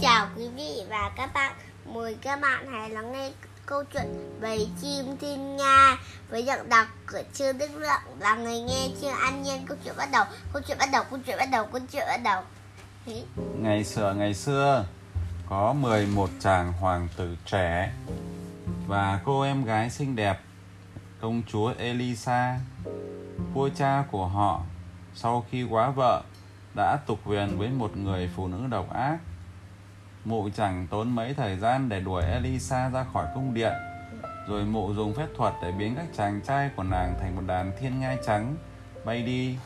chào quý vị và các bạn. Mời các bạn hãy lắng nghe câu chuyện Bầy chim thiên nga với giọng đọc của Trương Đức Lượng là người nghe chưa an nhiên. Câu chuyện bắt đầu, câu chuyện bắt đầu, câu chuyện bắt đầu, câu chuyện bắt đầu. Thế. Ngày xưa ngày xưa có 11 chàng hoàng tử trẻ và cô em gái xinh đẹp công chúa Elisa. Vua cha của họ sau khi quá vợ đã tục huyền với một người phụ nữ độc ác. Mụ chẳng tốn mấy thời gian để đuổi Elisa ra khỏi cung điện, rồi mụ dùng phép thuật để biến các chàng trai của nàng thành một đàn thiên ngai trắng bay đi.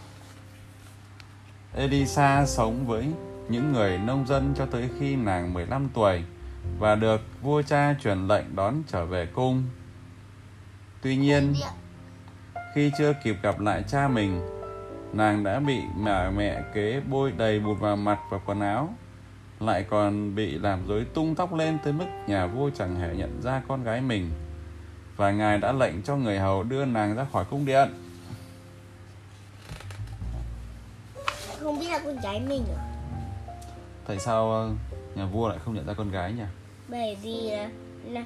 Elisa sống với những người nông dân cho tới khi nàng 15 tuổi và được vua cha truyền lệnh đón trở về cung. Tuy nhiên, khi chưa kịp gặp lại cha mình, nàng đã bị mẹ mẹ kế bôi đầy bụt vào mặt và quần áo lại còn bị làm rối tung tóc lên tới mức nhà vua chẳng hề nhận ra con gái mình và ngài đã lệnh cho người hầu đưa nàng ra khỏi cung điện Không biết là con gái mình à? tại sao ờ, nhà vua lại không nhận ra con gái nhỉ Bởi vì là, là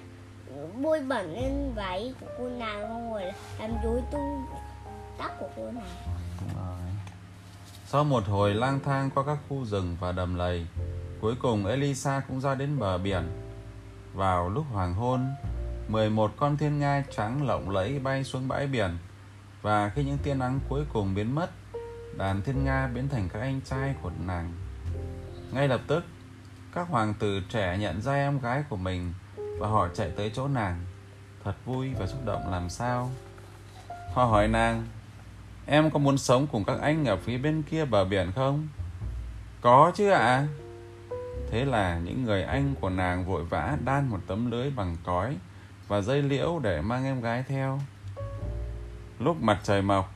bôi bẩn lên váy của cô nàng không rồi là làm rối tung tóc của cô nàng. Đúng rồi. Sau một hồi lang thang qua các khu rừng và đầm lầy, cuối cùng Elisa cũng ra đến bờ biển. Vào lúc hoàng hôn, 11 con thiên ngai trắng lộng lẫy bay xuống bãi biển và khi những tia nắng cuối cùng biến mất, đàn thiên nga biến thành các anh trai của nàng. Ngay lập tức, các hoàng tử trẻ nhận ra em gái của mình và họ chạy tới chỗ nàng. Thật vui và xúc động làm sao. Họ hỏi nàng Em có muốn sống cùng các anh ở phía bên kia bờ biển không? Có chứ ạ. À? Thế là những người anh của nàng vội vã đan một tấm lưới bằng cói và dây liễu để mang em gái theo. Lúc mặt trời mọc,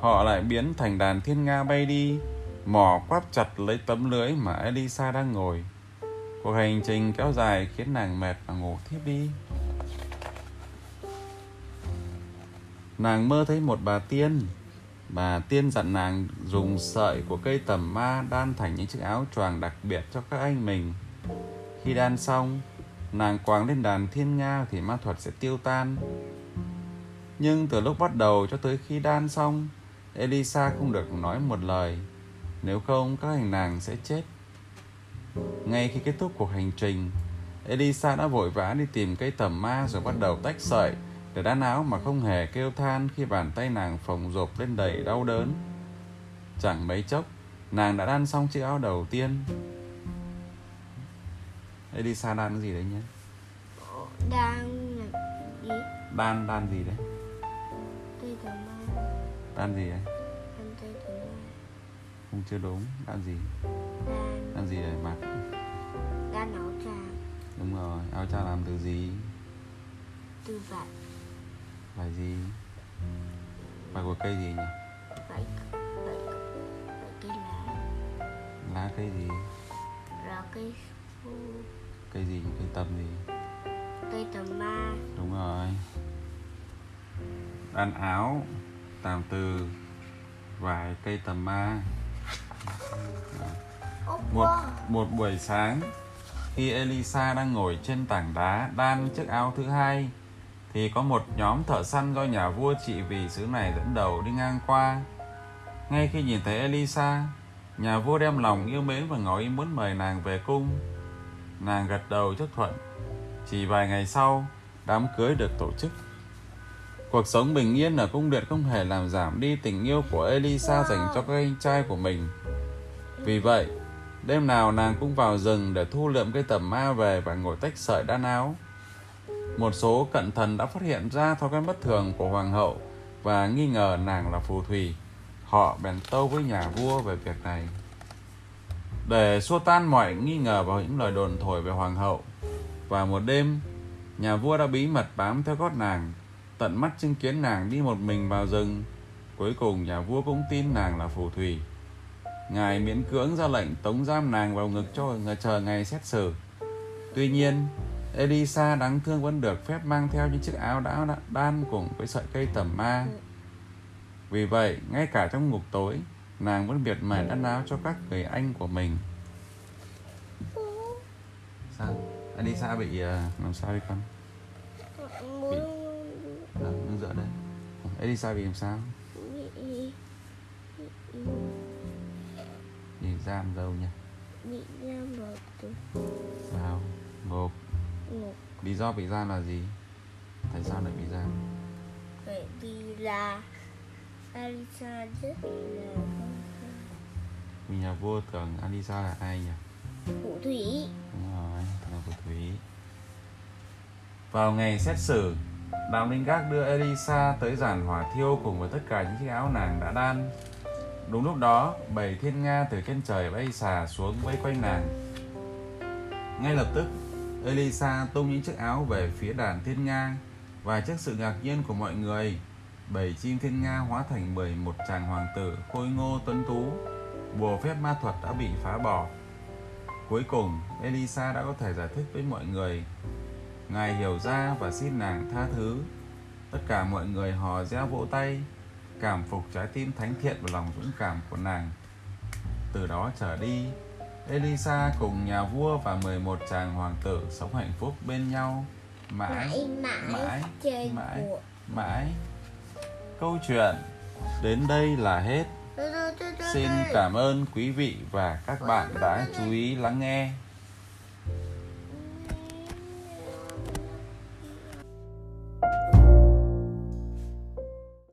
họ lại biến thành đàn thiên nga bay đi, mò quắp chặt lấy tấm lưới mà Elisa đang ngồi. Cuộc hành trình kéo dài khiến nàng mệt và ngủ thiếp đi. Nàng mơ thấy một bà tiên Bà tiên dặn nàng dùng sợi của cây tầm ma đan thành những chiếc áo choàng đặc biệt cho các anh mình. Khi đan xong, nàng quàng lên đàn thiên nga thì ma thuật sẽ tiêu tan. Nhưng từ lúc bắt đầu cho tới khi đan xong, Elisa không được nói một lời. Nếu không, các hành nàng sẽ chết. Ngay khi kết thúc cuộc hành trình, Elisa đã vội vã đi tìm cây tầm ma rồi bắt đầu tách sợi để đan áo mà không hề kêu than khi bàn tay nàng phồng rộp lên đầy đau đớn. Chẳng mấy chốc, nàng đã đan xong chiếc áo đầu tiên. Elisa đan cái gì đấy nhé? Đang là gì? Đan, đan gì đấy? Đan gì đấy? Đan. Không chưa đúng, đan gì? Đan, Đan gì để mặc? đan áo tràng Đúng rồi, áo cha làm từ gì? từ vải Vải gì? Vải của cây gì nhỉ? vải vải vải cây lá Lá cây gì? là cây su Cây gì? Cây tầm gì? cây tờ ma Đúng rồi Đan áo Làm từ vải cây tầm ma một một buổi sáng khi Elisa đang ngồi trên tảng đá đan chiếc áo thứ hai thì có một nhóm thợ săn do nhà vua trị vì xứ này dẫn đầu đi ngang qua. Ngay khi nhìn thấy Elisa, nhà vua đem lòng yêu mến và ngỏ ý muốn mời nàng về cung. Nàng gật đầu chấp thuận. Chỉ vài ngày sau, đám cưới được tổ chức. Cuộc sống bình yên ở cung điện không hề làm giảm đi tình yêu của Elisa dành cho các anh trai của mình. Vì vậy, Đêm nào nàng cũng vào rừng để thu lượm cây tầm ma về và ngồi tách sợi đan áo. Một số cận thần đã phát hiện ra thói quen bất thường của hoàng hậu và nghi ngờ nàng là phù thủy. Họ bèn tâu với nhà vua về việc này. Để xua tan mọi nghi ngờ và những lời đồn thổi về hoàng hậu. Và một đêm, nhà vua đã bí mật bám theo gót nàng, tận mắt chứng kiến nàng đi một mình vào rừng. Cuối cùng nhà vua cũng tin nàng là phù thủy. Ngài miễn cưỡng ra lệnh tống giam nàng vào ngực cho người chờ ngày xét xử. Tuy nhiên, Elisa đáng thương vẫn được phép mang theo những chiếc áo đã đan cùng với sợi cây tầm ma. Vì vậy, ngay cả trong ngục tối, nàng vẫn biệt mài đan áo cho các người anh của mình. sao? Elisa bị ờ, làm sao đi con? Muốn à, nâng dỡ đây Elisa bị làm sao? Bị bị giam đâu nhỉ? Bị giam vào tù. Vào ngục ngục lý do bị giam là gì? Tại sao lại bị giam? Bởi vì là Alisa rất là vì nhà vua tưởng Elisa là ai nhỉ? Phù thủy. Đúng rồi là phù thủy. Vào ngày xét xử đạo linh gác đưa Elisa tới giàn hỏa thiêu cùng với tất cả những chiếc áo nàng đã đan. Đúng lúc đó bảy thiên nga từ trên trời bay xà xuống vây quanh nàng. Ngay lập tức Elisa tung những chiếc áo về phía đàn thiên nga và trước sự ngạc nhiên của mọi người bảy chim thiên nga hóa thành 11 chàng hoàng tử khôi ngô tuấn tú bùa phép ma thuật đã bị phá bỏ Cuối cùng, Elisa đã có thể giải thích với mọi người. Ngài hiểu ra và xin nàng tha thứ. Tất cả mọi người hò reo vỗ tay, cảm phục trái tim thánh thiện và lòng dũng cảm của nàng. Từ đó trở đi, Elisa cùng nhà vua và 11 chàng hoàng tử sống hạnh phúc bên nhau mãi, mãi mãi, mãi, mãi. mãi. Câu chuyện đến đây là hết. Xin cảm ơn quý vị và các bạn đã chú ý lắng nghe.